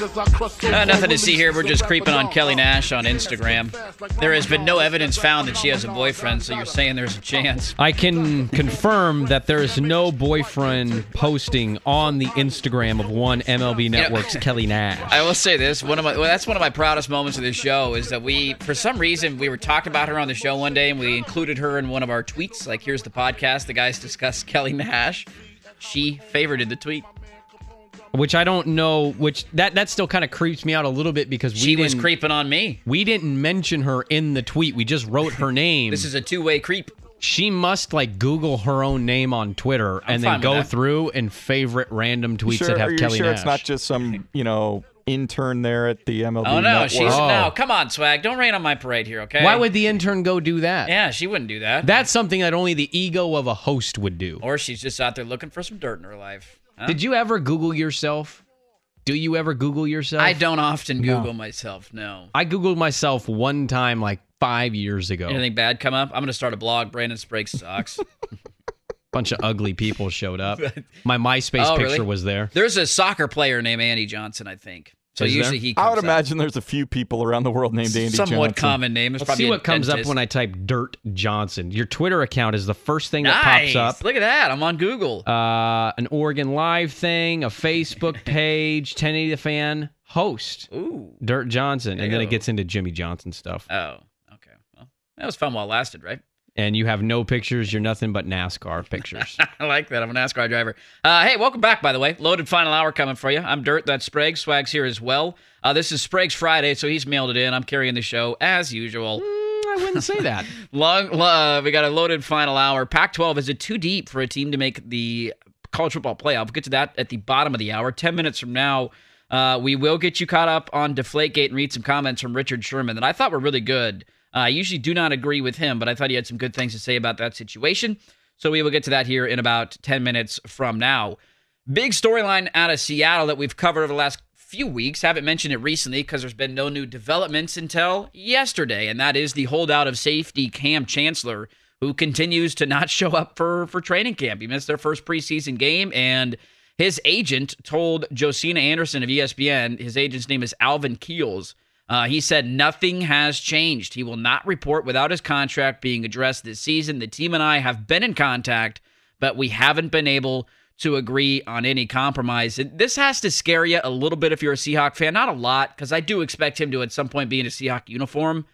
Uh, nothing to see here. We're just creeping on Kelly Nash on Instagram. There has been no evidence found that she has a boyfriend, so you're saying there's a chance. I can confirm that there is no boyfriend posting on the Instagram of one MLB Network's Kelly Nash. I will say this: one of my well, that's one of my proudest moments of this show is that we, for some reason, we were talking about her on the show one day, and we included her in one of our tweets. Like, here's the podcast. The guys discuss Kelly Nash. She favorited the tweet. Which I don't know. Which that that still kind of creeps me out a little bit because we She was didn't- creeping on me. We didn't mention her in the tweet. We just wrote her name. This is a two-way creep. she must like Google her own name on Twitter and then go through and favorite random tweets sure, that are have you Kelly sure Nash. it's not just some, you know, intern there at the MLB Oh no, Network? she's Oh. no. Come on, swag. Don't rain on my parade here, okay? Why would the intern go do that? Yeah, she wouldn't do that. That's something that only the ego of a host would do. or she's just out there looking for some dirt in her life. Huh? Did you ever Google yourself? Do you ever Google yourself? I don't often Google myself. No. I Googled myself one time like five years ago. Anything bad come up? I'm gonna start a blog. Brandon Sprague sucks. bunch of ugly people showed up. My MySpace Oh, picture really? was there. There's a soccer player named Andy Johnson, I think. So Is there? usually he. Comes I would up. imagine there's a few people around the world named Andy somewhat Johnson. common name. It's Let's probably see what comes up when I type Dirt Johnson. Your Twitter account is the first thing that pops up. Look at that. I'm on Google. Uh, an Oregon Live thing, a Facebook page, 1080 the fan, host, Ooh. Dirt Johnson, and then Ew. it gets into Jimmy Johnson stuff. Oh. Okay. Well, that was fun while it lasted, right? And you have no pictures. You're nothing but NASCAR pictures. I like that. I'm a NASCAR driver. Uh, hey, welcome back, by the way. Loaded final hour coming for you. I'm Dirt. That's Sprague. Swag's here as well. Uh, this is Sprague's Friday, so he's mailed it in. I'm carrying the show as usual. I wouldn't say that. Long, uh, we got a loaded final hour. Pac-12 is it too deep for a team to make the college football playoff? We'll get to that at the bottom of the hour. Ten minutes from now, uh, we will get you caught up on Deflategate and read some comments from Richard Sherman that I thought were really good. Uh, I usually do not agree with him, but I thought he had some good things to say about that situation. So we will get to that here in about ten minutes from now. Big storyline out of Seattle that we've covered over the last few weeks. Haven't mentioned it recently because there's been no new developments until yesterday, and that is the holdout of safety Kam Chancellor, who continues to not show up for for training camp. He missed their first preseason game, and his agent told Josina Anderson of ESPN, his agent's name is Alvin Keels. Uh, he said nothing has changed. He will not report without his contract being addressed this season. The team and I have been in contact, but we haven't been able to agree on any compromise. And This has to scare you a little bit if you're a Seahawk fan. Not a lot, because I do expect him to at some point be in a Seahawk uniform.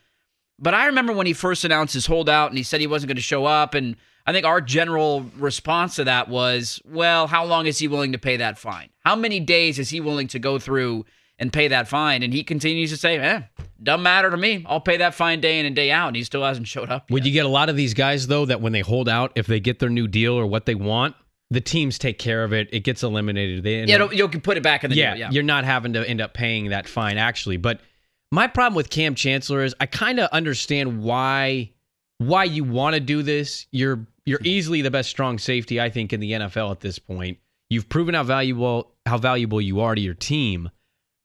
But I remember when he first announced his holdout and he said he wasn't going to show up. And I think our general response to that was, well, how long is he willing to pay that fine? How many days is he willing to go through and pay that fine? And he continues to say, eh, doesn't matter to me. I'll pay that fine day in and day out. And he still hasn't showed up. Would you get a lot of these guys though that when they hold out, if they get their new deal or what they want, the teams take care of it. It gets eliminated. They end yeah, up- you can put it back in the yeah, deal. Yeah. you're not having to end up paying that fine actually. But my problem with Kam Chancellor is I kind of understand why why you want to do this. You're you're easily the best strong safety I think in the NFL at this point. You've proven how valuable how valuable you are to your team.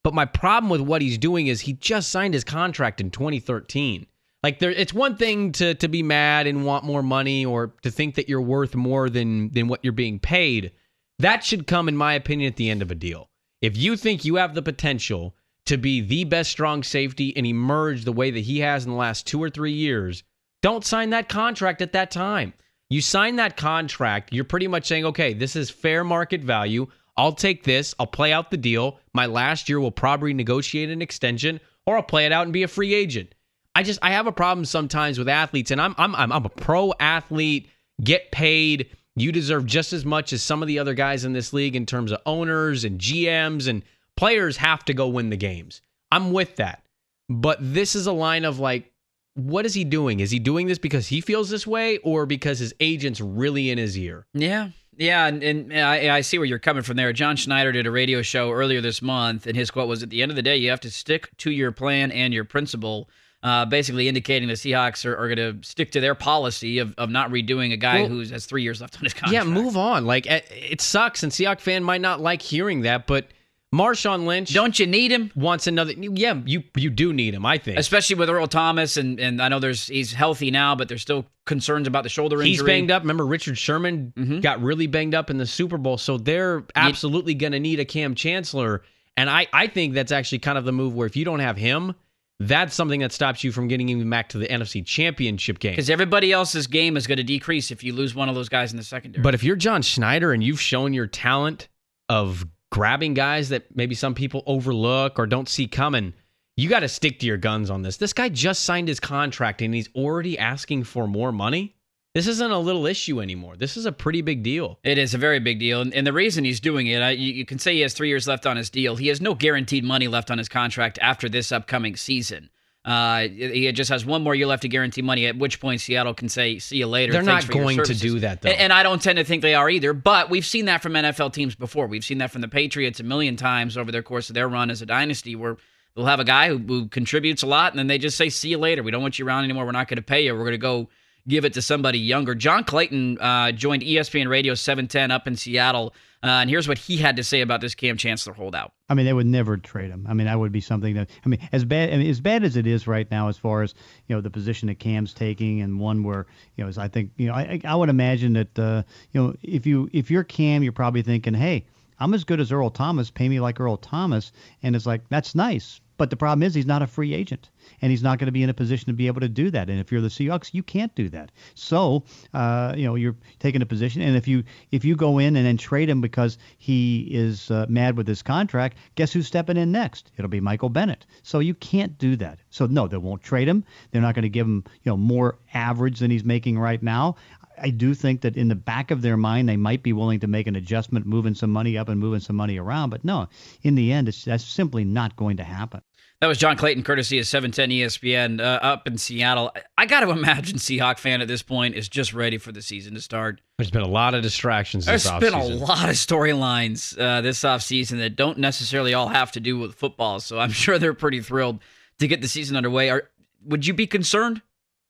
But my problem with what he's doing is he just signed his contract in 2013. Like there it's one thing to to be mad and want more money or to think that you're worth more than than what you're being paid. That should come in my opinion at the end of a deal. If you think you have the potential to be the best strong safety and emerge the way that he has in the last 2 or 3 years, don't sign that contract at that time. You sign that contract, you're pretty much saying, okay, this is fair market value. I'll take this. I'll play out the deal. My last year will probably negotiate an extension, or I'll play it out and be a free agent. I just I have a problem sometimes with athletes, and I'm I'm I'm, I'm a pro athlete. Get paid. You deserve just as much as some of the other guys in this league in terms of owners and GMs and players have to go win the games. I'm with that. But this is a line of like, what is he doing? Is he doing this because he feels this way or because his agent's really in his ear? Yeah. Yeah, and, and I, I see where you're coming from there. John Schneider did a radio show earlier this month, and his quote was At the end of the day, you have to stick to your plan and your principle, uh, basically indicating the Seahawks are, are going to stick to their policy of, of not redoing a guy Well- who has three years left on his contract. Yeah, move on. Like it, it sucks, and Seahawk fan might not like hearing that, but Marshawn Lynch Don't you need him? wants another. Yeah, you you do need him. I think Especially with Earl Thomas, and, and I know there's he's healthy now, but there's still concerns about the shoulder injury. he's banged up. Remember, Richard Sherman Mhm. got really banged up in the Super Bowl, so they're absolutely going to need a Kam Chancellor. And I, I think that's actually kind of the move where if you don't have him, that's something that stops you from getting even back to the NFC Championship game. Because everybody else's game is going to decrease if you lose one of those guys in the secondary. But if you're John Schneider and you've shown your talent of grabbing guys that maybe some people overlook or don't see coming, you got to stick to your guns on this. This guy just signed his contract and he's already asking for more money. This isn't a little issue anymore. This is a pretty big deal. It is a very big deal. And, the reason he's doing it, I, you, you can say he has three years left on his deal. He has no guaranteed money left on his contract after this upcoming season. Uh, he just has one more year left to guarantee money, at which point Seattle can say, see you later. They're Thanks not going to do that, though. And, and I don't tend to think they are either, but we've seen that from NFL teams before. We've seen that from the Patriots a million times over their course of their run as a dynasty where they'll have a guy who, who contributes a lot and then they just say, see you later. We don't want you around anymore. We're not going to pay you. We're going to go give it to somebody younger. John Clayton uh, joined ESPN Radio 710 up in Seattle. Uh, and here's what he had to say about this Kam Chancellor holdout. I mean, they would never trade him. I mean, that would be something that I mean, as bad I mean, as bad as it is right now, as far as you know, the position that Kam's taking, and one where you know, as I think you know, I, I would imagine that uh, you know, if you if you're Kam, you're probably thinking, hey, I'm as good as Earl Thomas. Pay me like Earl Thomas, and it's like that's nice. But the problem is he's not a free agent, and he's not going to be in a position to be able to do that. And if you're the Seahawks, you can't do that. So, uh, you know, you're taking a position, and if you if you go in and then trade him because he is uh, mad with his contract, guess who's stepping in next? It'll be Michael Bennett. So you can't do that. So no, they won't trade him. They're not going to give him, you know, more average than he's making right now. I do think that in the back of their mind, they might be willing to make an adjustment, moving some money up and moving some money around. But no, in the end, it's, that's simply not going to happen. That was John Clayton, courtesy of 710 ESPN, uh, up in Seattle. I got to imagine Seahawk fan at this point is just ready for the season to start. There's been a lot of distractions this There's been a lot of storylines uh, this offseason that don't necessarily all have to do with football. So I'm sure they're pretty thrilled to get the season underway. Are, would you be concerned?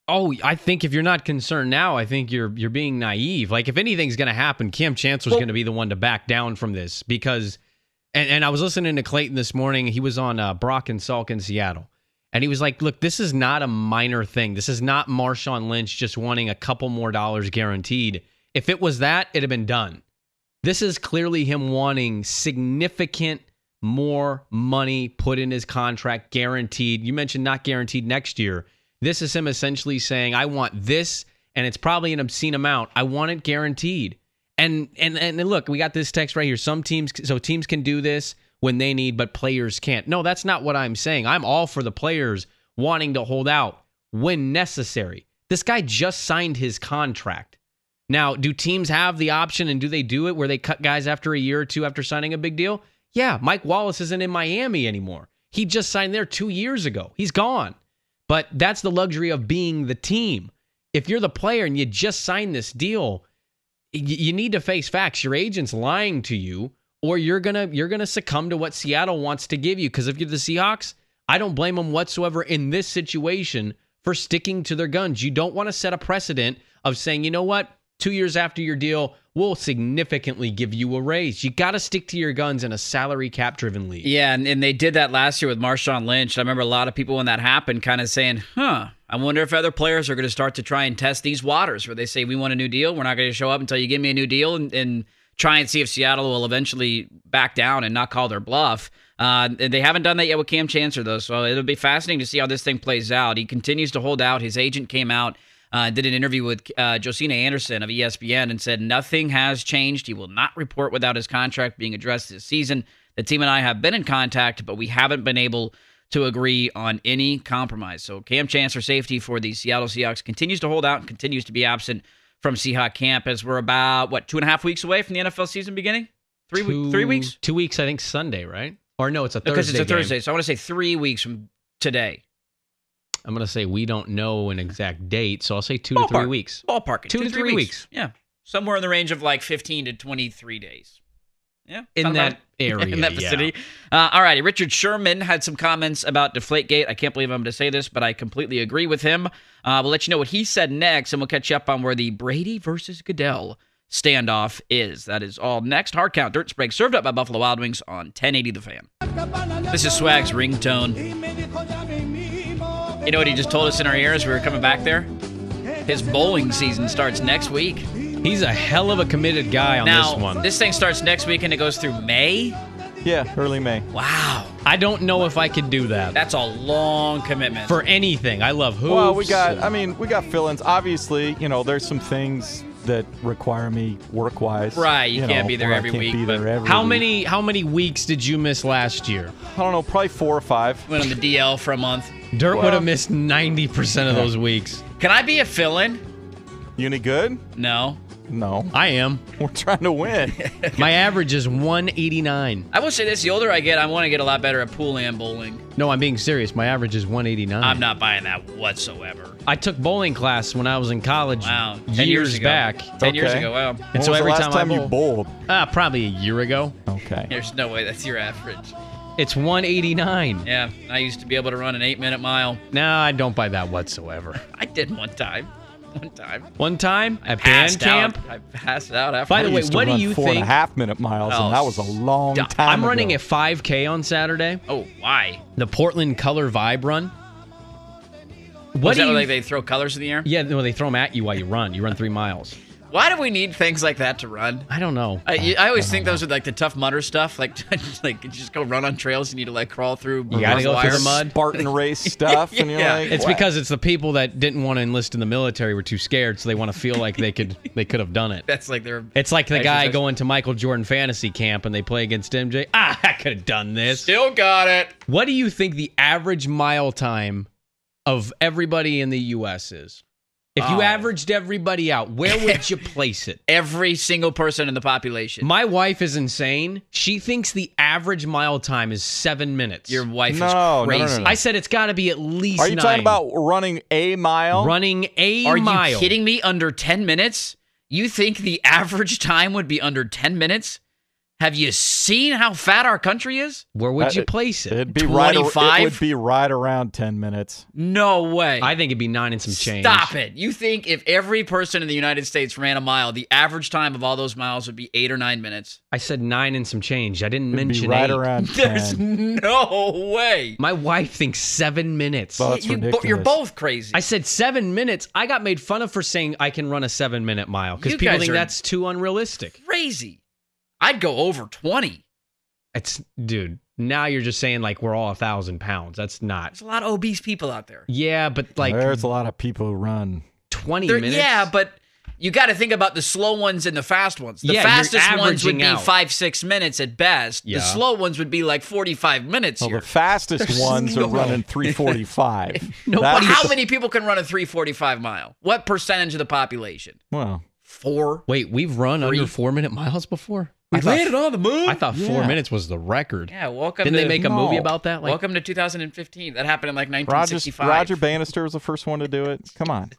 Oh, I think if you're not concerned now, I think you're you're being naive. Like if anything's going to happen, Kam Chancellor's Well- going to be the one to back down from this because. And, and I was listening to Clayton this morning. He was on uh, Brock and Salk in Seattle, and he was like, "Look, this is not a minor thing. This is not Marshawn Lynch just wanting a couple more dollars guaranteed. If it was that, it'd have been done. This is clearly him wanting significant more money put in his contract, guaranteed. You mentioned not guaranteed next year. This is him essentially saying, I want this, and it's probably an obscene amount. I want it guaranteed. And and and look, we got this text right here. Some teams so teams can do this when they need, but players can't. No, that's not what I'm saying. I'm all for the players wanting to hold out when necessary. This guy just signed his contract. Now, do teams have the option and do they do it where they cut guys after a year or two after signing a big deal? Yeah, Mike Wallace isn't in Miami anymore. He just signed there two years ago. He's gone. But that's the luxury of being the team. If you're the player and you just signed this deal, you need to face facts. Your agent's lying to you, or you're gonna you're gonna succumb to what Seattle wants to give you. Because if you're the Seahawks, I don't blame them whatsoever in this situation for sticking to their guns. You don't want to set a precedent of saying, you know what, two years after your deal, we'll significantly give you a raise. You got to stick to your guns in a salary cap driven league. Yeah, and, and they did that last year with Marshawn Lynch. I remember a lot of people when that happened kind of saying, huh, I wonder if other players are going to start to try and test these waters where they say, we want a new deal. We're not going to show up until you give me a new deal and, and try and see if Seattle will eventually back down and not call their bluff. Uh, they haven't done that yet with Kam Chancellor, though, so it'll be fascinating to see how this thing plays out. He continues to hold out. His agent came out uh, did an interview with uh, Josina Anderson of ESPN and said nothing has changed. He will not report without his contract being addressed this season. The team and I have been in contact, but we haven't been able to agree on any compromise. So Kam Chancellor safety for the Seattle Seahawks continues to hold out and continues to be absent from Seahawk camp as we're about what two and a half weeks away from the NFL season beginning. Three we- three weeks Two weeks, I think Sunday, right? Or no, it's a Thursday. because it's a game. Thursday. So I want to say three weeks from today. I'm gonna say we don't know an exact date, so I'll say two to three weeks. Ballpark. Two to three weeks. Yeah. Somewhere in the range of like 15 to 23 days. Yeah. In that about- area, in that yeah. vicinity. Uh, all righty. Richard Sherman had some comments about Deflategate. I can't believe I'm going to say this, but I completely agree with him. Uh, we'll let you know what he said next, and we'll catch you up on where the Brady versus Goodell standoff is. That is all next. Hard count, dirt spray, served up by Buffalo Wild Wings on 1080 The Fan. This is Swag's ringtone. You know what he just told us in our ears? We were coming back there. His bowling season starts next week. He's a hell of a committed guy on now, this one. This thing starts next week and it goes through May. Yeah, early May. Wow, I don't know if I could do that that's a long commitment. for anything. I love hoops. Well, we got. I mean, we got fill-ins. Obviously, you know, there's some things that require me work-wise. Right, you can't be there every can't week, Be there every How week. many how many weeks did you miss last year? I don't know. Probably four or five. went on the DL for a month. Dirt would have missed 90% of those weeks. Can I be a fill-in? You any good? No. No. I am. We're trying to win. My average is 189. I will say this: the older I get, I want to get a lot better at pool and bowling. No, I'm being serious. My average is 189. I'm not buying that whatsoever. I took bowling class when I was in college Wow, years, ten years ago. back. Ten years ago. Wow. And when so was every the last time I you bowled? Ah, probably a year ago. Okay. There's no way that's your average. It's 189. Yeah, I used to be able to run an eight-minute mile. No, I don't buy that whatsoever. I did one time. One time. One time at band camp, out. I passed out after. By the way, used to what do run you four and a think- half minute miles, Oh, and that oh, was a long stop. time. I'm running a 5K on Saturday. Oh, why? The Portland Color Vibe Run. What do that you? like they throw colors in the air? yeah, no, they throw them at you while you run. You run three miles. Why do we need things like that to run? I don't know. I, you- I always think those are like the tough mudder stuff. Like, like you just go run on trails. You need to like crawl through. You gotta go through the mud. Spartan race stuff, and you're Yeah. like, It's what? because it's the people that didn't want to enlist in the military were too scared, so they want to feel like they could they could have done it. That's like their. It's like the guy going to Michael Jordan fantasy camp and they play against MJ. Ah, I could have done this. Still got it. What do you think the average mile time of everybody in the U.S. is? If you Oh. averaged everybody out, where would you place it? Every single person in the population. My wife is insane. She thinks the average mile time is seven minutes. Your wife No, is no, no, crazy. no, no. I said it's got to be at least. Are you nine. talking about running a mile? running a Are mile? you kidding me? Under 10 minutes? You think the average time would be under 10 minutes? Have you seen how fat our country is? Where would That- you place it? It'd be right. It would be right around ten minutes. No way. I think it'd be nine and some change. Stop it. You think if every person in the United States ran a mile, the average time of all those miles would be eight or nine minutes? I said nine and some change. I didn't It'd mention be right eight. around There's no way. My wife thinks seven minutes. Well, that's You- ridiculous. You're both crazy. I said seven minutes. I got made fun of for saying I can run a seven minute mile because people guys think are- that's too unrealistic. crazy. I'd go over 20. It's dude. Now you're just saying like we're all a thousand pounds. That's not. There's a lot of obese people out there. Yeah, but like There's a lot of people who run. twenty There- minutes. Yeah, but you got to think about the slow ones and the fast ones. The Yeah, you're fastest ones would be out. five, six minutes at best. Yeah. The slow ones would be like 45 minutes Well, here. the fastest There's ones no are running 345. Nobody- That's- How many people can run a 345 mile? What percentage of the population? Well, Four. Wait, we've run Three. under four minute miles before. We I thought, landed on the moon. I thought four Yeah. minutes was the record. yeah, welcome Didn't to they make a movie about that? Like, welcome to 2015. That happened in like Roger, 1965. Roger Bannister was the first one to do it. Come on.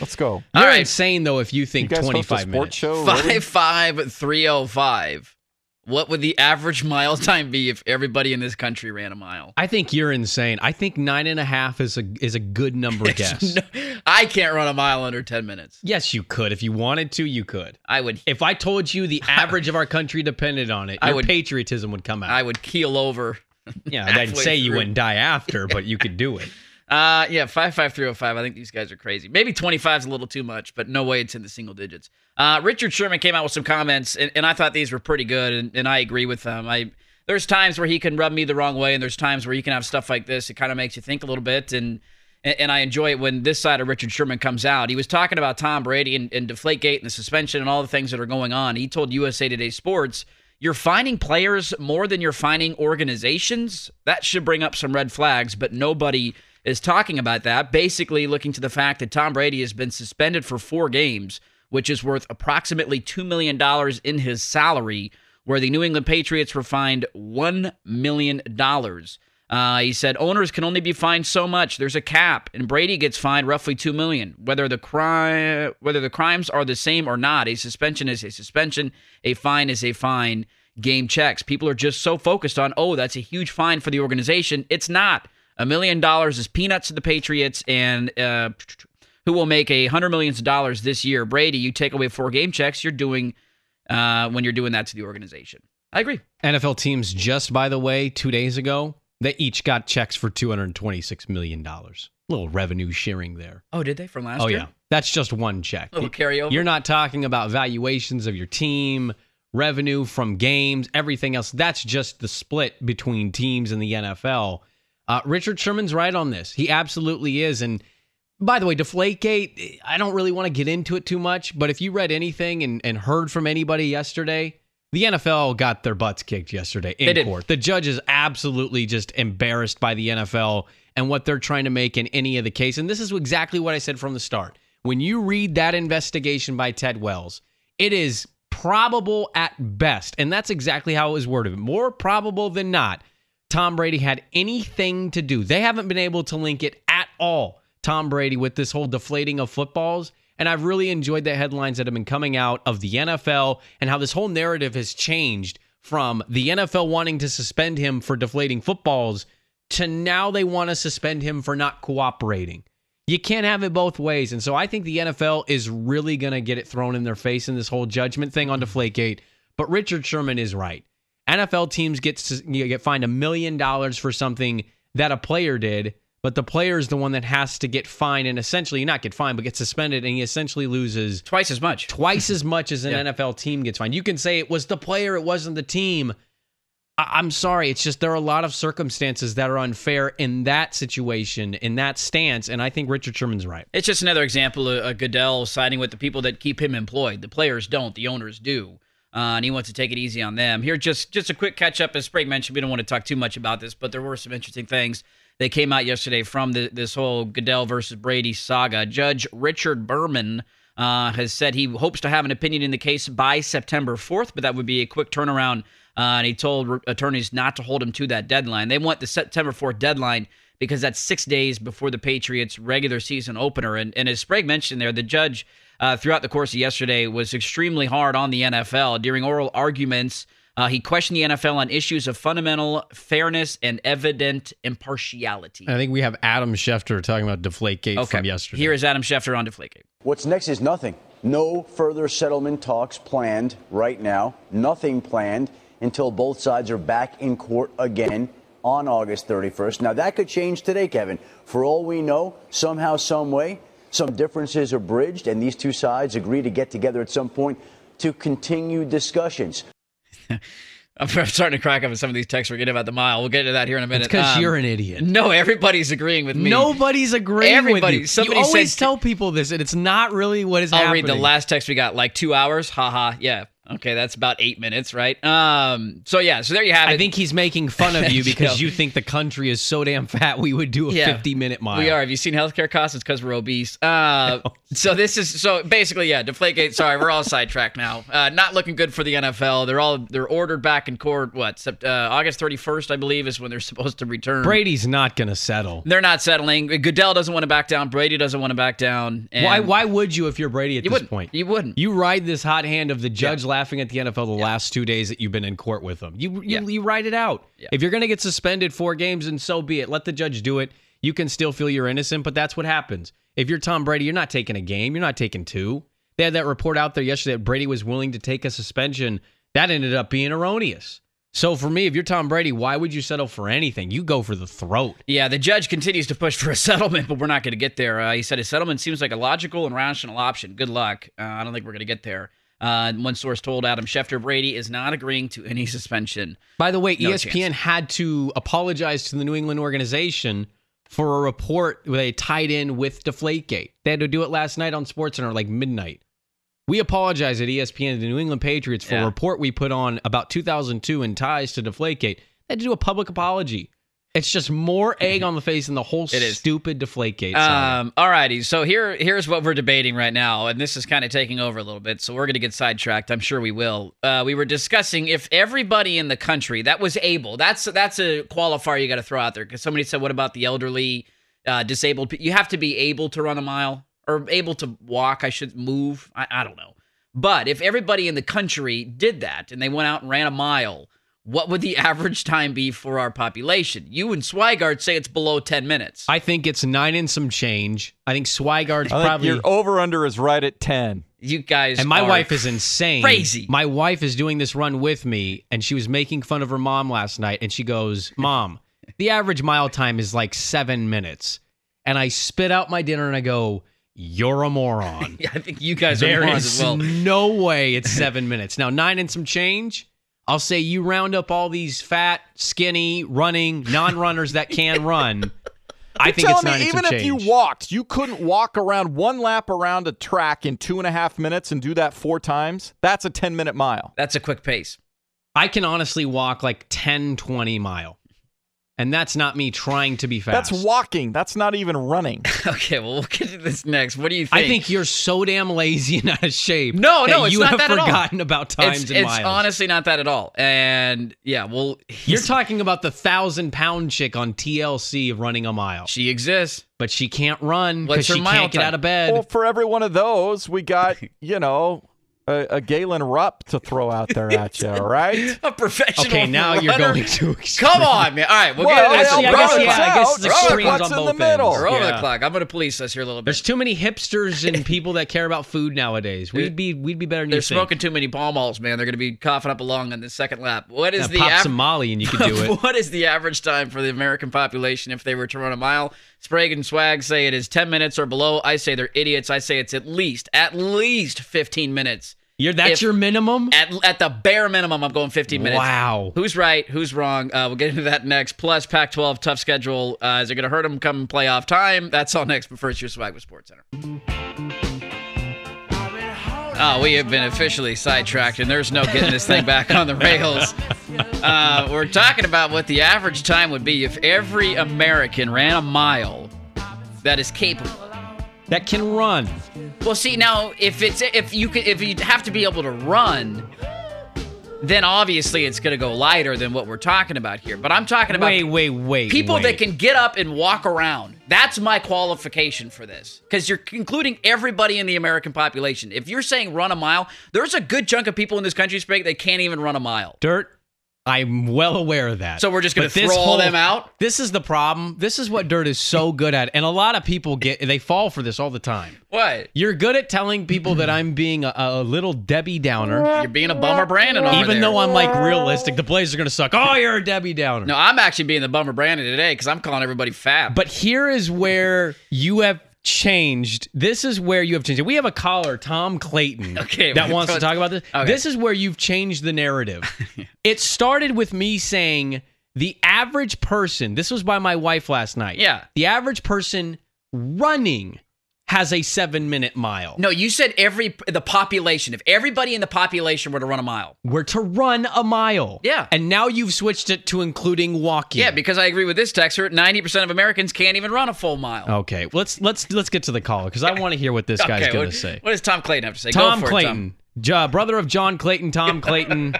Let's go. you're All right. insane though if you You think guys twenty host a five sports minutes. show? really? Five five three oh five. What would the average mile time be if everybody in this country ran a mile? I think you're insane. I think nine and a half is a is a good number guess. No, I can't run a mile under 10 minutes. Yes, you could. If you wanted to, you could. I would If I told you the average of our country depended on it, I your would- patriotism would come out. I would keel over. yeah, I'd say you wouldn't die after, but you could do it. Uh yeah, five five three oh five. I think these guys are crazy. Maybe twenty five is a little too much, but no way it's in the single digits. Uh, Richard Sherman came out with some comments, and, and I thought these were pretty good, and, and I agree with them. I there's times where he can rub me the wrong way, and there's times where he can have stuff like this. It kind of makes you think a little bit, and and and I enjoy it when this side of Richard Sherman comes out. He was talking about Tom Brady and, and Deflategate and the suspension and all the things that are going on. He told USA Today Sports, "You're finding players more than you're finding organizations. That should bring up some red flags, but nobody." Is talking about that, basically looking to the fact that Tom Brady has been suspended for four games, which is worth approximately $2 million in his salary, where the New England Patriots were fined $1 million. Uh, he said owners can only be fined so much. There's a cap, and Brady gets fined roughly two million. Whether the crime, whether the crimes are the same or not, a suspension is a suspension. A fine is a fine. Game checks. People are just so focused on, oh, that's a huge fine for the organization. It's not. A million dollars is peanuts to the Patriots, and uh, who will make a hundred millions of dollars this year? Brady, you take away four game checks, you're doing uh, when you're doing that to the organization. I agree. NFL teams, just by the way, two days ago, they each got checks for $226 million. little revenue sharing there. Oh, did they from last Oh, year? yeah. That's just one check. Little carryover. You're not talking about valuations of your team, revenue from games, everything else. That's just the split between teams in the NFL. Uh, Richard Sherman's right on this. He absolutely is. And by the way, Deflategate, I don't really want to get into it too much, but if you read anything and, and heard from anybody yesterday, the NFL got their butts kicked yesterday in They did. court. The judge is absolutely just embarrassed by the NFL and what they're trying to make in any of the case. And this is exactly what I said from the start. When you read that investigation by Ted Wells, it is probable at best, and that's exactly how it was worded. More probable than not, Tom Brady had anything to do. They haven't been able to link it at all, Tom Brady, with this whole deflating of footballs. And I've really enjoyed the headlines that have been coming out of the NFL and how this whole narrative has changed from the NFL wanting to suspend him for deflating footballs to now they want to suspend him for not cooperating. You can't have it both ways. And so I think the NFL is really going to get it thrown in their face in this whole judgment thing on Deflategate. But Richard Sherman is right. NFL teams get to, you get fined a million dollars for something that a player did, but the player is the one that has to get fined and essentially not get fined, but get suspended, and he essentially loses Twice as much. twice as much as an Yeah. NFL team gets fined. You can say it was the player, it wasn't the team. I- I'm sorry. It's just there are a lot of circumstances that are unfair in that situation, in that stance, and I think Richard Sherman's right. It's just another example of Goodell siding with the people that keep him employed. The players don't, the owners do. Uh, and he wants to take it easy on them. Here, just just a quick catch up. As Sprague mentioned, we don't want to talk too much about this, but there were some interesting things that came out yesterday from the, this whole Goodell versus Brady saga. Judge Richard Berman uh, has said he hopes to have an opinion in the case by September 4th, but that would be a quick turnaround. Uh, and he told re- attorneys not to hold him to that deadline. They want the September 4th deadline because that's six days before the Patriots' regular season opener. And, and as Sprague mentioned there, the judge uh, throughout the course of yesterday was extremely hard on the NFL. During oral arguments, uh, he questioned the NFL on issues of fundamental fairness and evident impartiality. I think we have Adam Schefter talking about Deflategate from yesterday. Here is Adam Schefter on Deflategate. What's next is nothing. No further settlement talks planned right now. Nothing planned until both sides are back in court again on August 31st. Now, that could change today, Kevin. For all we know, somehow, some way, some differences are bridged, and these two sides agree to get together at some point to continue discussions. I'm starting to crack up at some of these texts we're getting about the mile. We'll get to that here in a minute. because Um, you're an idiot. No, everybody's agreeing with me. Nobody's agreeing Everybody- with you. somebody you always said- tell people this, and it's not really what is I'll happening. read the last text we got. Like two hours. Haha. Ha. yeah. Okay, that's about eight minutes, right? Um. So yeah. So there you have it. I think he's making fun of you because you think the country is so damn fat we would do a Yeah. 50 minute mile. We are. Have you seen healthcare costs? It's because we're obese. Uh, so this is so basically, yeah. Deflategate. Sorry, we're all sidetracked now. Uh, not looking good for the NFL. They're all they're ordered back in court. What? Uh, August thirty first, I believe, is when they're supposed to return. Brady's not going to settle. They're not settling. Goodell doesn't want to back down. Brady doesn't want to back down. And Why? Why would you if you're Brady at You this wouldn't. point? You wouldn't. You ride this hot hand of the judge laughing at the NFL the last two days that you've been in court with them. You you, Yeah. you ride it out. Yeah. If you're going to get suspended four games, and so be it. Let the judge do it. You can still feel you're innocent, but that's what happens. If you're Tom Brady, you're not taking a game. You're not taking two. They had that report out there yesterday that Brady was willing to take a suspension. That ended up being erroneous. So for me, if you're Tom Brady, why would you settle for anything? You go for the throat. Yeah, the judge continues to push for a settlement, but we're not going to get there. Uh, he said a settlement seems like a logical and rational option. Good luck. Uh, I don't think we're going to get there. Uh, one source told Adam Schefter Brady is not agreeing to any suspension. By the way, No ESPN chance. had to apologize to the New England organization for a report they tied in with Deflategate. They had to do it last night on SportsCenter, like midnight. We apologize at ESPN to the New England Patriots for Yeah. a report we put on about 2002 and ties to Deflategate. They had to do a public apology. It's just more egg on the face than the whole It is. stupid Deflategate. Um, all righty. So here, here's what we're debating right now, and this is kind of taking over a little bit. So we're going to get sidetracked. I'm sure we will. Uh, we were discussing if everybody in the country that was able. That's that's a qualifier you got to throw out there because somebody said, "What about the elderly, uh, disabled? You have to be able to run a mile or able to walk. I should move. I, I don't know. But if everybody in the country did that and they went out and ran a mile." What would the average time be for our population? You and Swigart say it's below 10 minutes. I think it's nine and some change. I think Swigard's I think probably. your over under is right at 10. You guys And my are wife is insane. crazy. My wife is doing this run with me, and she was making fun of her mom last night. And she goes, Mom, the average mile time is like seven minutes. And I spit out my dinner and I go, you're a moron. I think you guys are There morons as well. no way it's seven minutes. Now, nine and some change. I'll say you round up all these fat, skinny, running, non runners that can run. I You're think it's telling nine me even if you walked, you couldn't walk around one lap around a track in two and a half minutes and do that four times? That's a 10 minute mile. That's a quick pace. I can honestly walk like 10, 20 mile. And that's not me trying to be fast. That's walking. That's not even running. Okay, well, we'll get to this next. What do you think? I think you're so damn lazy and out of shape. No, no, it's you not have that at all. forgotten about times it's, and it's miles. honestly not that at all. And yeah, well, You're talking about the thousand pound chick on TLC running a mile, she exists. but she can't run because she mile can't get out of bed. well, for every one of those, we got, you know, a, a Galen Rupp to throw out there at you, all right? A professional. okay, now you're going to extreme. Come on, man. All right, we'll Well, get into this. I'll I We're guess, over the yeah, clock. I guess it's the extremes clock's on in the both middle. ends. We're over the clock. I'm going to police us here a little bit. There's too many hipsters and people that care about food nowadays. We'd be we'd be better than They're you think. smoking too many Pall Malls, man. They're going to be coughing up along on the second lap. What is Yeah, the pop av- some Molly and you could do it. what is the average time for the American population if they were to run a mile? Sprague and Swag say it is 10 minutes or below. I say they're idiots. I say it's at least, at least 15 minutes. You're that's If- your minimum. At, at the bare minimum, I'm going 15 minutes. Wow. Who's right? Who's wrong? Uh, we'll get into that next. Plus, Pac 12, tough schedule. Uh, is it going to hurt them come playoff time? That's all next. But first, your swag with Sports Center. Oh, we have been officially sidetracked, and there's no getting this thing back on the rails. Uh, we're talking about what the average time would be if every American ran a mile that is capable. That can run. Well, see now, if it's if you could, if you have to be able to run, then obviously it's going to go lighter than what we're talking about here. But I'm talking about Wait, wait, wait. people wait. that can get up and walk around. That's my qualification for this. Because you're including everybody in the American population. If you're saying run a mile, there's a good chunk of people in this country, Sprague, that can't even run a mile. dirt. I'm well aware of that. So we're just gonna throw all them out? This is the problem. This is what dirt is so good at, and a lot of people get they fall for this all the time. What? You're good at telling people that I'm being a, a little Debbie Downer, You're being a bummer Brandon even there. though I'm like realistic. The Blazers are gonna suck. Oh, you're a Debbie Downer. No, I'm actually being the bummer Brandon today because I'm calling everybody fat. But here is where you have changed. This is where you have changed. We have a caller, Tom Clayton, Okay, that wants to talk about this. Okay. This is where you've changed the narrative. it started with me saying the average person, this was by my wife last night. Yeah. The average person running has a seven minute mile. no, you said every the population. If everybody in the population were to run a mile. We're to run a mile. Yeah. And now you've switched it to including walking. Yeah, because I agree with this texter. Ninety percent of Americans can't even run a full mile. Okay, let's let's let's get to the caller because I want to hear what this guy's Okay, gonna say. What does Tom Clayton have to say? Tom Go for Clayton, Ja- brother of John Clayton, Tom Clayton.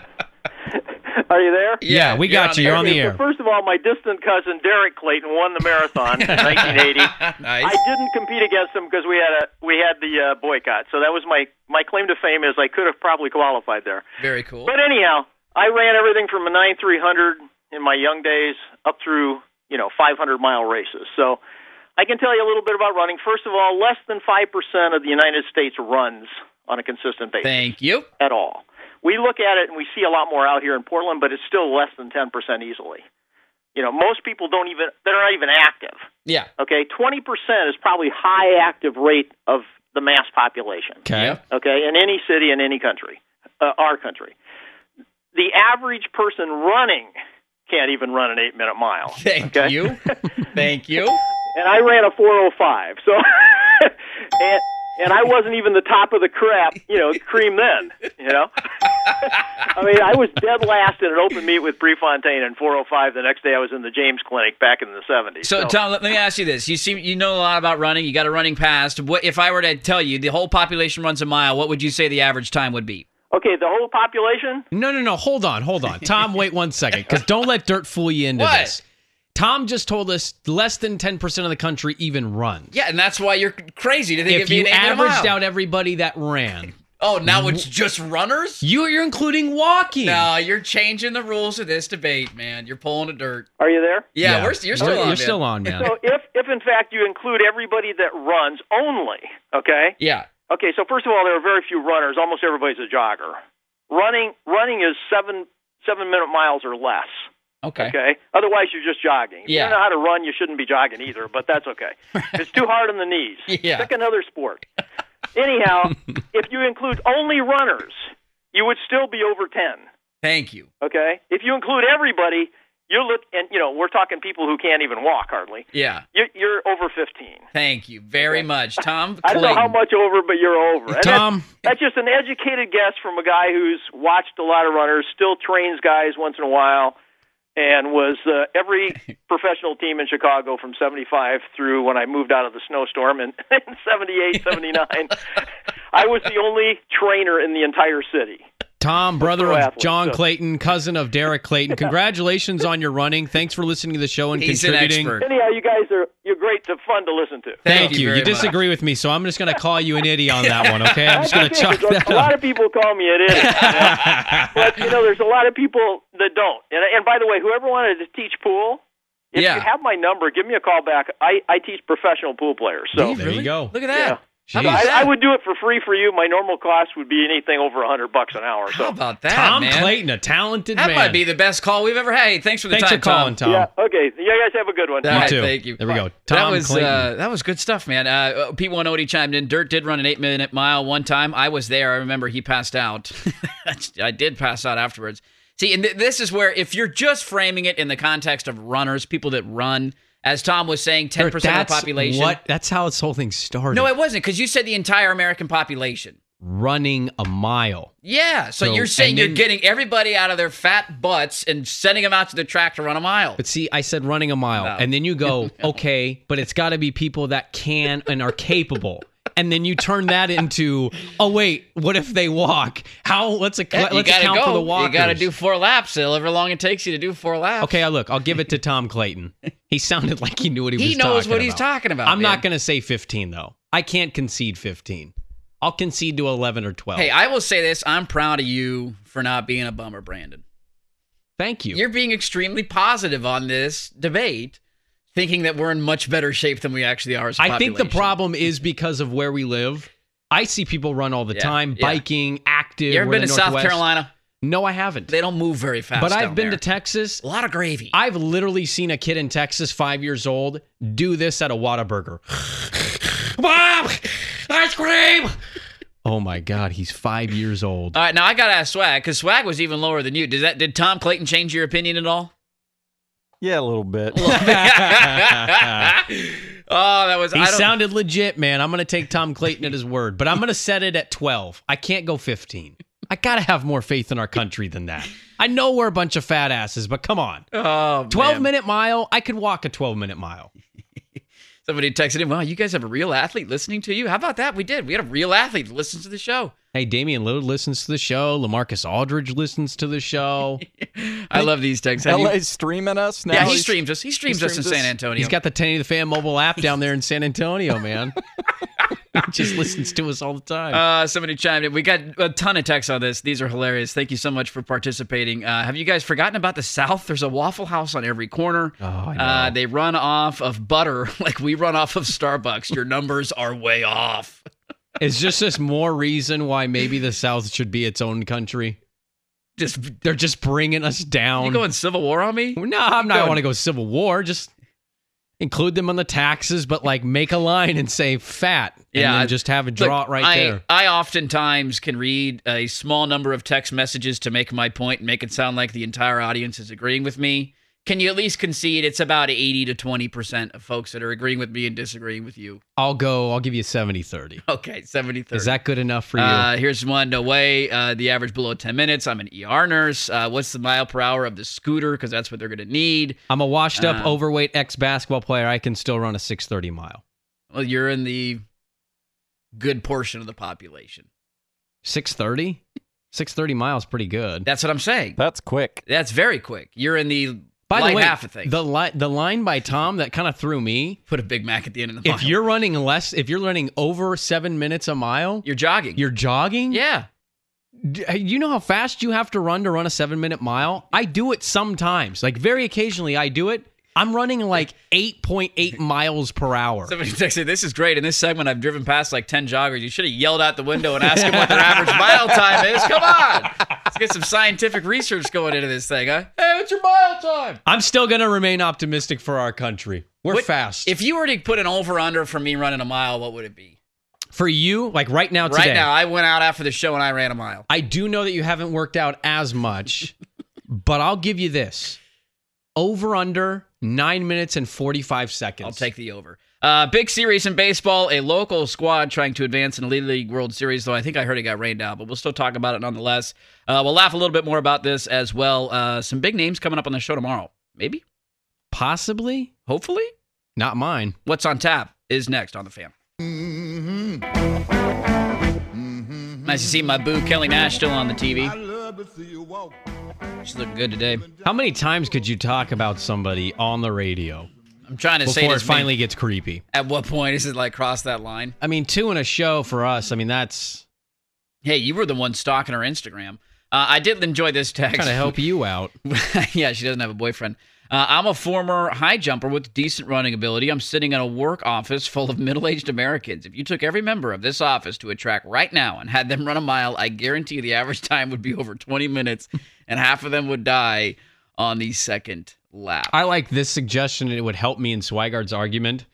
Are you there? Yeah, we got you. You're on the air. so first of all, my distant cousin Derek Clayton won the marathon in 1980. nice. I didn't compete against him because we had a we had the uh, boycott. So that was my my claim to fame is I could have probably qualified there. Very cool. But anyhow, I ran everything from a nine three hundred in my young days up through you know 500 mile races. So I can tell you a little bit about running. First of all, less than five percent of the United States runs on a consistent basis Thank you. at all. We look at it and we see a lot more out here in Portland, but it's still less than 10% easily. You know, most people don't even, they're not even active. Yeah. Okay, 20% is probably high active rate of the mass population. Okay. Okay, in any city in any country, uh, our country. The average person running can't even run an eight minute mile. Thank okay? you. Thank you. and I ran a 405. So, and and I wasn't even the top of the crap, you know, cream then. You know, I mean, I was dead last in an open meet with Prefontaine in 405. The next day, I was in the James Clinic back in the 70s. So, Tom, let me ask you this: You seem you know a lot about running. You got a running past. What if I were to tell you the whole population runs a mile? What would you say the average time would be? okay, the whole population. No, no, no. Hold on, hold on. Tom, wait one second, because don't let dirt fool you into What? this. Tom just told us less than 10% of the country even runs. Yeah, and that's why you're crazy to think If you an eight minute averaged out everybody that ran, Oh, now it's just runners? you, you're including walking. No, you're changing the rules of this debate, man. You're pulling a dirt. Are you there? Yeah, we're you're still You're- on. You're man. still on, man. So if if in fact you include everybody that runs only, okay, Yeah. Okay, so first of all, there are very few runners. Almost everybody's a jogger. Running running is seven seven minute miles or less. Okay. Okay. Otherwise, you're just jogging. If Yeah. you don't know how to run, you shouldn't be jogging either. But that's okay. it's too hard on the knees. Yeah. Pick another sport. Anyhow, if you include only runners, you would still be over ten. Thank you. Okay. If you include everybody, you look and you know we're talking people who can't even walk hardly. Yeah. You're, you're over fifteen. Thank you very much, Tom. I don't know how much over, but you're over. And Tom. that's, that's just an educated guess from a guy who's watched a lot of runners, still trains guys once in a while, and was uh, every professional team in Chicago from 75 through when I moved out of the snowstorm in, in 78, 79. I was the only trainer in the entire city. Tom, brother of athlete, John so- Clayton, cousin of Derek Clayton. Congratulations on your running. Thanks for listening to the show and He's an contributing. expert. Anyhow, you guys are you're great to fun to listen to. Thank, Thank you you. You disagree with me, so I'm just going to call you an idiot on that one, okay? I'm just going to That's okay, that a, a lot of people call me an idiot, you know? but you know, there's a lot of people that don't. And and by the way, whoever wanted to teach pool, if Yeah. you have my number, give me a call back. I I teach professional pool players, so There you go. Look at that. Yeah. How about Jeez. I, I would do it for free for you. My normal cost would be anything over a hundred bucks an hour. How about that, Tom man? Clayton, a talented man. That man. might be the best call we've ever had. Hey, thanks for the Thanks time, for calling, Tom. yeah, okay. You guys have a good one. All right, too. Thank you. There we go. that Tom was Clayton. uh, that was good stuff, man. Uh, Pete One Odie chimed in. Dirt did run an eight minute mile one time. I was there. I remember he passed out. I did pass out afterwards. See, and th- this is where if you're just framing it in the context of runners, people that run, as Tom was saying, ten percent of the population. What? That's how this whole thing started. No, it wasn't because you said the entire American population. running a mile. Yeah, so, So- you're saying and you're getting everybody out of their fat butts and sending them out to the track to run a mile. But see, I said running a mile, No. and then you go, okay, but it's got to be people that can and are capable. And then you turn that into, oh wait, what if they walk? How? Let's ac- Yeah, let's gotta account go. for the walkers. You got to do four laps, however long it takes you to do four laps. Okay, I look, I'll give it to Tom Clayton. He sounded like he knew what he, He was knows what he's talking about, I'm man. not going to say 15 though. I can't concede 15. I'll concede to 11 or 12. Hey, I will say this: I'm proud of you for not being a bummer, Brandon. Thank you. You're being extremely positive on this debate, thinking that we're in much better shape than we actually are I think the problem is because of where we live. I see people run all the Yeah, time, yeah. biking, active. You ever been in to the South Carolina? No, I haven't. They don't move very fast. but I've been there. to Texas. a lot of gravy. I've literally seen a kid in Texas, five years old, do this at a Whataburger. Mom, ice cream. Oh my God, he's five years old. All right, now I gotta ask Swag because Swag was even lower than you. Did that? Did Tom Clayton change your opinion at all? Yeah, a little bit. oh, that was. He I sounded legit, man. I'm gonna take Tom Clayton at his word, but I'm gonna set it at 12. I can't go 15. I gotta have more faith in our country than that. I know we're a bunch of fat asses, but come on. Oh, 12 man. minute mile, I could walk a 12 minute mile. Somebody texted in, "Wow, you guys have a real athlete listening to you. How about that? We did. We had a real athlete listen to the show. Hey, Damian Lillard listens to the show. Lamarcus Aldridge listens to the show. I love these texts. Have you- streaming us now. yeah, he He's- streams us. He streams us in streams San. Antonio. He's got the 10 the fan mobile app down there in San Antonio, man. he just listens to us all the time. Uh, somebody chimed in. We got a ton of texts on this. These are hilarious. Thank you so much for participating. Uh, have you guys forgotten about the South? There's a Waffle House on every corner. Oh, I know. Uh, they run off of butter like we run off of Starbucks. Your numbers are way off. Is just this more reason why maybe the South should be its own country? Just They're just bringing us down. you going Civil War on me? no, I'm not going- want to go civil war. Just include them on the taxes, but like make a line and say fat, and Yeah, then just have it Look, draw it right I, there. I oftentimes can read a small number of text messages to make my point and make it sound like the entire audience is agreeing with me. Can you at least concede it's about 80 to 20% of folks that are agreeing with me and disagreeing with you? I'll go. I'll give you 70-30. Okay, 70 30. Is that good enough for you? Uh, here's one. No way. Uh, the average below 10 minutes. I'm an ER nurse. Uh, what's the mile per hour of the scooter? Because that's what they're going to need. I'm a washed up, uh, overweight ex basketball player. I can still run a 630 mile. Well, you're in the good portion of the population. 630? 630 miles, pretty good. That's what I'm saying. That's quick. That's very quick. You're in the By light the way, half the li- the line by Tom that kind of threw me. Put a Big Mac at the end of the mile. If you're running less, if you're running over seven minutes a mile, you're jogging. you're jogging. yeah. D- You know how fast you have to run to run a seven minute mile? I do it sometimes. Like very occasionally, I do it. I'm running like 8.8 miles per hour. Somebody texted, "This is great." In this segment, I've driven past like ten joggers. You should have yelled out the window and asked them what their average mile time is. Come on, let's get some scientific research going into this thing, huh? Hey, what's your mile time? I'm still going to remain optimistic for our country. We're What- fast. If you were to put an over under for me running a mile, what would it be? for you, like right now today, Right now, I went out after the show and I ran a mile. I do know that you haven't worked out as much, but I'll give you this. Over under 9 minutes and 45 seconds. I'll take the over. Uh, big series in baseball. A local squad trying to advance in the Little League World Series, though I think I heard it got rained out, but we'll still talk about it nonetheless. Uh, we'll laugh a little bit more about this as well. Uh, some big names coming up on the show tomorrow. Maybe? Possibly? Hopefully? Not mine. What's on tap is next on the fan. Nice to see my boo Kelly Nash still on the TV. She's looking good today. How many times could you talk about somebody on the radio I'm trying to say before it this finally gets creepy? At what point is it like cross that line? I mean, two in a show for us. I mean, that's Hey, you were the one stalking her Instagram. Uh, I did enjoy this text. trying to help you out. yeah, she doesn't have a boyfriend. Uh, I'm a former high jumper with decent running ability. I'm sitting in a work office full of middle aged Americans. If you took every member of this office to a track right now and had them run a mile, I guarantee the average time would be over 20 minutes and half of them would die on the second lap. I like this suggestion, and it would help me in Swigard's argument.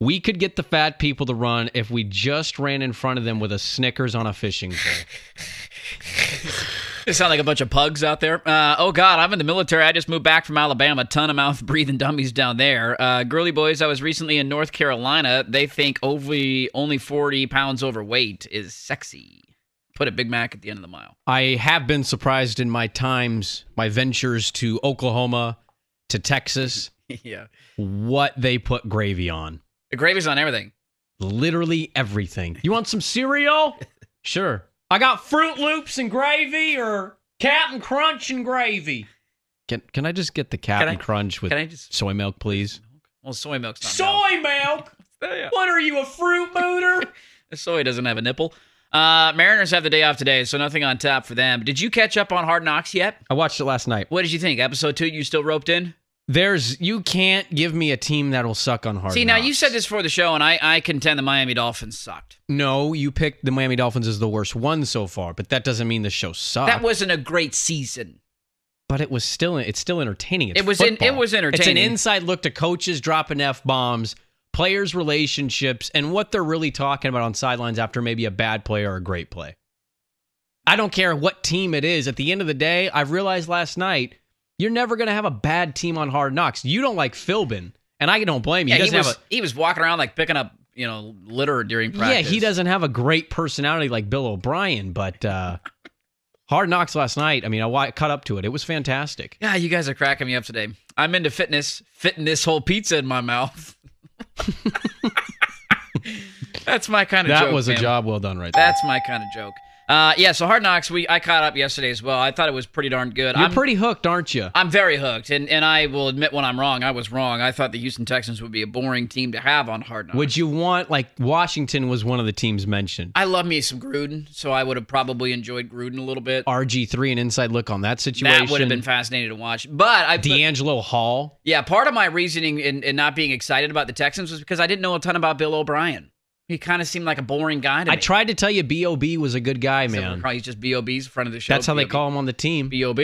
We could get the fat people to run if we just ran in front of them with a Snickers on a fishing pole. They sound like a bunch of pugs out there. Uh, oh God, I'm in the military. I just moved back from Alabama. Ton of mouth breathing dummies down there. Uh, girly boys, I was recently in North Carolina. They think only only 40 pounds overweight is sexy. Put a Big Mac at the end of the mile. I have been surprised in my times, my ventures to Oklahoma, to Texas, yeah, what they put gravy on. the gravy's on everything. Literally everything. You want some cereal? Sure. I got Froot Loops and gravy or Captain Crunch and gravy. Can can I just get the Captain I- Crunch with just? soy milk, please? Well, soy milk's not. milk. Soy milk? Yeah. What are you, a fruit booter? Soy doesn't have a nipple. Uh, Mariners have the day off today, so nothing on tap for them. Did you catch up on Hard Knocks yet? I watched it last night. What did you think? Episode two, you still roped in? There's you can't give me a team that'll suck on hard. See, now knocks. you said this for the show, and I, I contend the Miami Dolphins sucked. No, you picked the Miami Dolphins as the worst one so far, but that doesn't mean the show sucked. That wasn't a great season. but it was still it's still entertaining. It's It was in- it was entertaining. It's an inside look to coaches dropping f bombs, players' relationships, and what they're really talking about on sidelines after maybe a bad play or a great play. I don't care what team it is. At the end of the day, I've realized last night you're never going to have a bad team on Hard Knocks. You don't like Philbin, and I don't blame you. Yeah, he he was have a he was walking around like picking up you know litter during practice. Yeah, he doesn't have a great personality like Bill O'Brien, but uh, Hard Knocks last night. I mean, I cut up to it. It was fantastic. Yeah, you guys are cracking me up today. I'm into fitness, fitting this whole pizza in my mouth. That's my kind of That joke. That was a man. job well done right there. That's my kind of joke. Uh, yeah, so Hard Knocks, we I caught up yesterday as well. I thought it was pretty darn good. You're I'm pretty hooked, aren't you? I'm very hooked, and, and I will admit when I'm wrong. I was wrong. I thought the Houston Texans would be a boring team to have on Hard Knocks. Would you want like Washington was one of the teams mentioned? I love me some Gruden, so I would have probably enjoyed Gruden a little bit. RG three an inside look on that situation. That would have been fascinating to watch. But I, DeAngelo Hall. yeah, part of my reasoning in, in not being excited about the Texans was because I didn't know a ton about Bill O'Brien. He kind of seemed like a boring guy to me. I me. tried to tell you, Bob was a good guy, So man. Probably he's just Bob's front of the show. That's how they call him on the team. Bob.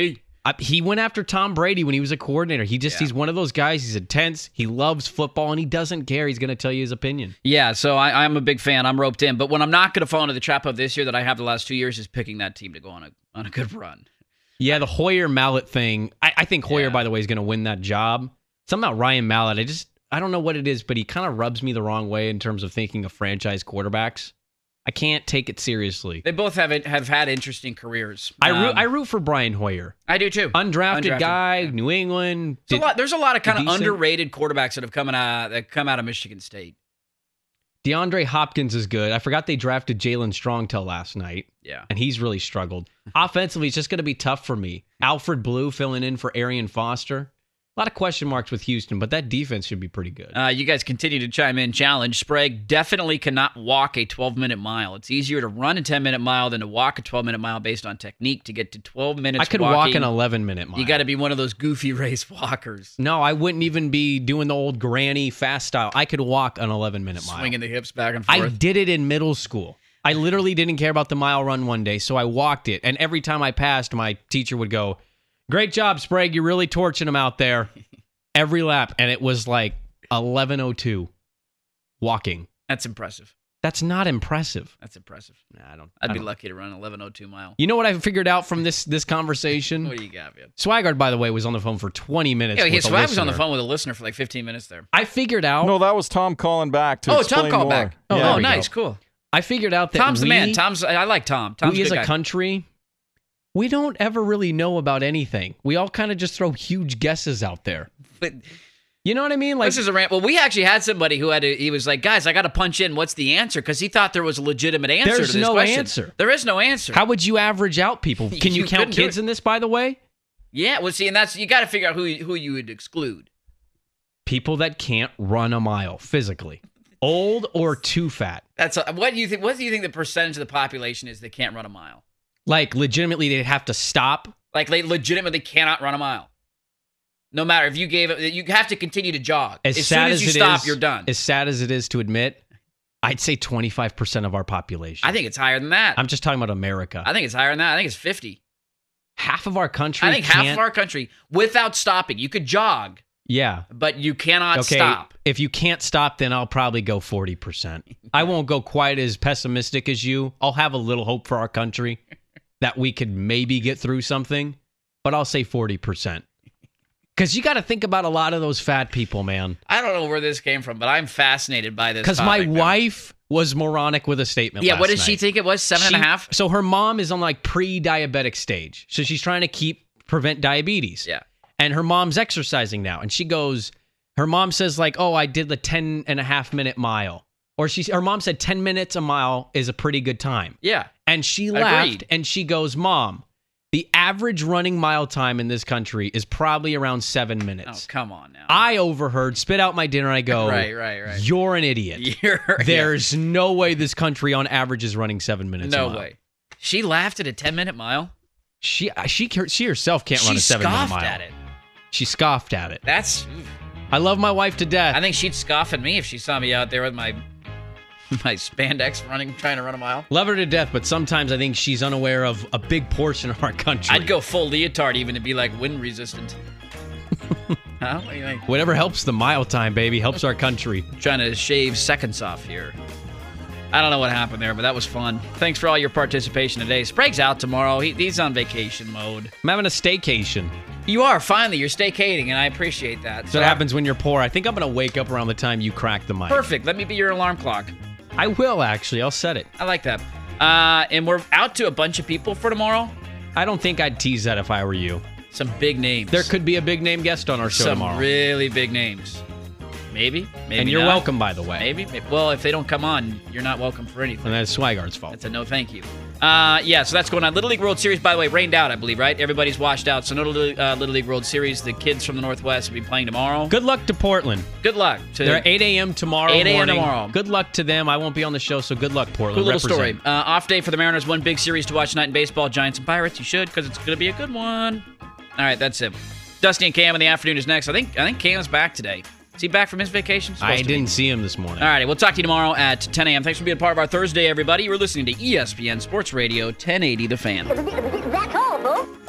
I, he went after Tom Brady when he was a coordinator. He just Yeah. he's one of those guys. He's intense. He loves football and he doesn't care. He's going to tell you his opinion. Yeah, so I, I'm a big fan. I'm roped in. But when I'm not going to fall into the trap of this year that I have the last two years is picking that team to go on a on a good run. Yeah, the Hoyer Mallett thing. I, I think Hoyer, Yeah. by the way, is going to win that job. Something about Ryan Mallett. I just I don't know what it is, but he kind of rubs me the wrong way in terms of thinking of franchise quarterbacks. I can't take it seriously. They both have have had interesting careers. I root Um, I root for Brian Hoyer, I do too. undrafted, Undrafted, guy, yeah. New England. There's a lot, there's a lot of kind of underrated quarterbacks that have come out that come out of Michigan State. DeAndre Hopkins is good. I forgot they drafted Jaelen Strong till last night, Yeah. and he's really struggled. Offensively, it's just going to be tough for me. Alfred Blue filling in for Arian Foster. A lot of question marks with Houston, but that defense should be pretty good. Uh, you guys continue to chime in. Challenge Sprague definitely cannot walk a 12 minute mile. It's easier to run a 10 minute mile than to walk a 12 minute mile based on technique. To get to 12 minutes, I could walking, walk an 11 minute mile. You got to be one of those goofy race walkers, no, I wouldn't even be doing the old granny fast style. I could walk an 11 minute mile. swinging the hips back and forth. I did it in middle school. I literally didn't care about the mile run one day, so I walked it. And every time I passed, my teacher would go, Great job, Sprague. You're really torching them out there. Every lap. And it was like 11.02 walking. That's impressive. That's not impressive. That's impressive. Nah, I don't. I'd I be don't- lucky to run 11:02 mile. You know what I figured out from this this conversation? What do you got, man? Swigard, by the way, was on the phone for 20 minutes. Yeah, he with Swag was on the phone with a listener for like 15 minutes there. I figured out. No, that was Tom calling back to oh, Tom explain called more. back. Oh, Yeah. oh we go. nice, cool. I figured out that Tom's the man. Tom's. I like Tom. Tom's we a as a guy. country, we don't ever really know about anything. We all kind of just throw huge guesses out there. But You know what I mean? Like this is a rant. Well, we actually had somebody who had to, he was like, guys, I got to punch in. What's the answer? Because he thought there was a legitimate answer There's to this no question. answer. There is no answer. how would you average out people? Can you, You count kids in this? By the way, yeah, well, see, and that's you got to figure out who you- who you would exclude. people that can't run a mile physically, old or too fat. That's a, what do you think? What do you think the percentage of the population is that can't run a mile? Like legitimately, they'd have to stop. Like they legitimately cannot run a mile. No matter if you gave it, you have to continue to jog. As, As, sad soon as as you stop, is- you're done. As sad as it is to admit, I'd say 25% of our population. I think it's higher than that. I'm just talking about America. I think it's higher than that. I think it's 50. half of our country. I think half of our country without stopping. You could jog, Yeah. but you cannot Okay. stop. If you can't stop, then I'll probably go 40%. I won't go quite as pessimistic as you. I'll have a little hope for our country that we could maybe get through something, but I'll say 40%. Because you got to think about a lot of those fat people, man. I don't know where this came from, but I'm fascinated by this. Because my now. wife was moronic with a statement. Yeah, what did she think it was? Seven and a half? So her mom is on like pre-diabetic stage. So she's trying to keep prevent diabetes. Yeah. And her mom's exercising now. And she goes, her mom says, like, oh, I did the 10 and a half minute mile. Or she her mom said 10 minutes a mile is a pretty good time. Yeah. And she Agreed. laughed and she goes, Mom, the average running mile time in this country is probably around 7 minutes. Oh, come on now. I overheard, spit out my dinner, I go, Right, right, right. You're an idiot. You're, There's no way this country on average is running seven minutes. a no way. She laughed at a 10 minute mile. She uh, she she herself can't she run a seven minute mile. She scoffed at it. She scoffed at it. That's. I love my wife to death. I think she'd scoff at me if she saw me out there with my my spandex running, trying to run a mile. love her to death, but sometimes I think she's unaware of a big portion of our country. I'd go full leotard even to be like wind resistant. huh? What do you think? Whatever helps the mile time, baby, helps our country. Trying to shave seconds off here. I don't know what happened there, but that was fun. Thanks for all your participation today. Sprague's out tomorrow. He, he's on vacation mode. I'm having a staycation. You are finally. You're staycating, and I appreciate that. That's what happens when you're poor. I think I'm gonna wake up around the time you crack the mic. Perfect. Let me be your alarm clock. I will actually. I'll set it. I like that. Uh, and we're out to a bunch of people for tomorrow. I don't think I'd tease that if I were you. Some big names. There could be a big name guest on our show some tomorrow. really big names. Maybe. Maybe. and you're not. welcome, by the way. Maybe. maybe. Well, if they don't come on, you're not welcome for anything. And that's Swigard's fault. That's a no thank you. Uh, yeah, so that's going on. Little League World Series, by the way, rained out, I believe, right? Everybody's washed out. So no Little, uh, Little League World Series. The kids from the Northwest will be playing tomorrow. Good luck to Portland. Good luck. To, They're at 8 a.m. tomorrow 8 a.m. tomorrow. Good luck to them. I won't be on the show, so good luck, Portland. Cool little Represent. story. Uh, off day for the Mariners. One big series to watch tonight in baseball. Giants and Pirates. You should because it's going to be a good one. All right, that's it. Dusty and Cam in the afternoon is next. I think I think Cam's back today. Is he back from his vacation? I didn't see him this morning. All right, we'll talk to you tomorrow at 10 a.m. Thanks for being a part of our Thursday, everybody. You're listening to ESPN Sports Radio 1080 The Fan. That's.